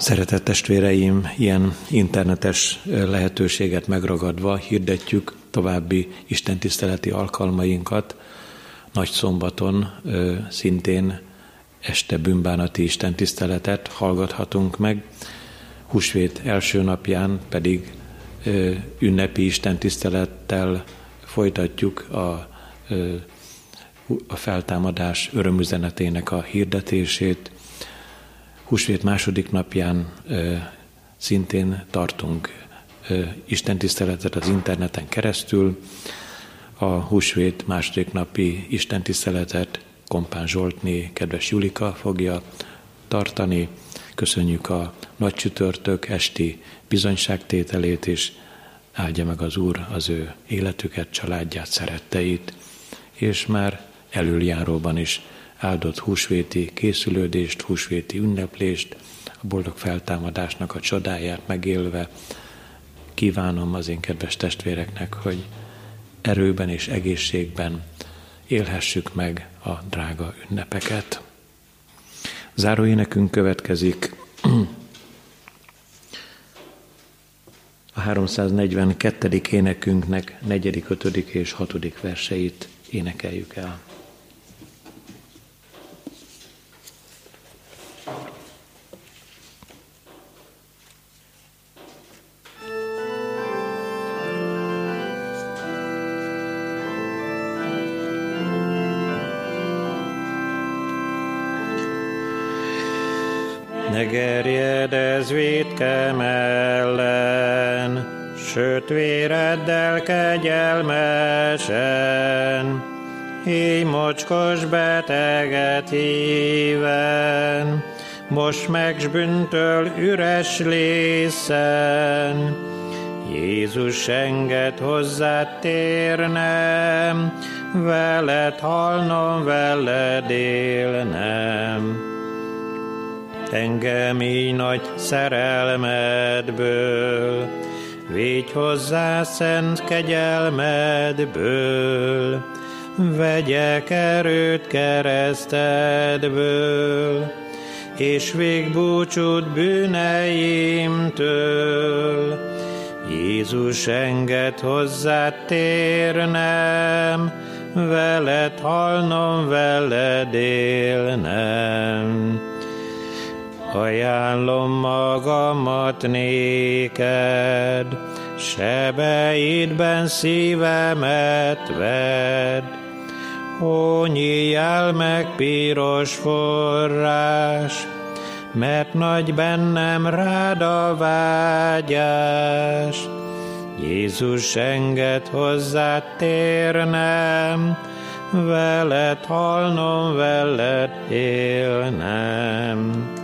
Szeretett testvéreim, ilyen internetes lehetőséget megragadva hirdetjük további istentiszteleti alkalmainkat. Nagy szombaton szintén este bűnbánati istentiszteletet hallgathatunk meg, húsvét első napján pedig ünnepi istentisztelettel folytatjuk a, a feltámadás örömüzenetének a hirdetését, Húsvét második napján szintén tartunk Isten tiszteletet az interneten keresztül. A húsvét második napi Isten tiszteletet Kompán Zsoltné, kedves Julika fogja tartani. Köszönjük a nagy csütörtök esti bizonyságtételét, és áldja meg az Úr az ő életüket, családját, szeretteit, és már előjáróban is áldott húsvéti készülődést, húsvéti ünneplést, a boldog feltámadásnak a csodáját megélve kívánom az én kedves testvéreknek, hogy erőben és egészségben élhessük meg a drága ünnepeket. Záró énekünk következik. A 342. énekünknek 4., 5. és 6. verseit énekeljük el. Gerjedez védkem ellen, sőt véreddel kegyelmesen, Híj mocskos beteget híven, most meg s bűntől üres lészen. Jézus enged hozzá térnem, veled halnom, veled élnem engem így nagy szerelmedből, Végy hozzá szent kegyelmedből, vegyek erőt keresztedből, és végbúcsút bűneimtől. Jézus enged hozzá térnem, veled halnom, veled élnem ajánlom magamat néked, sebeidben szívemet ved. Ó, nyíljál meg piros forrás, mert nagy bennem rád a vágyás. Jézus enged hozzá térnem, veled halnom, veled élnem.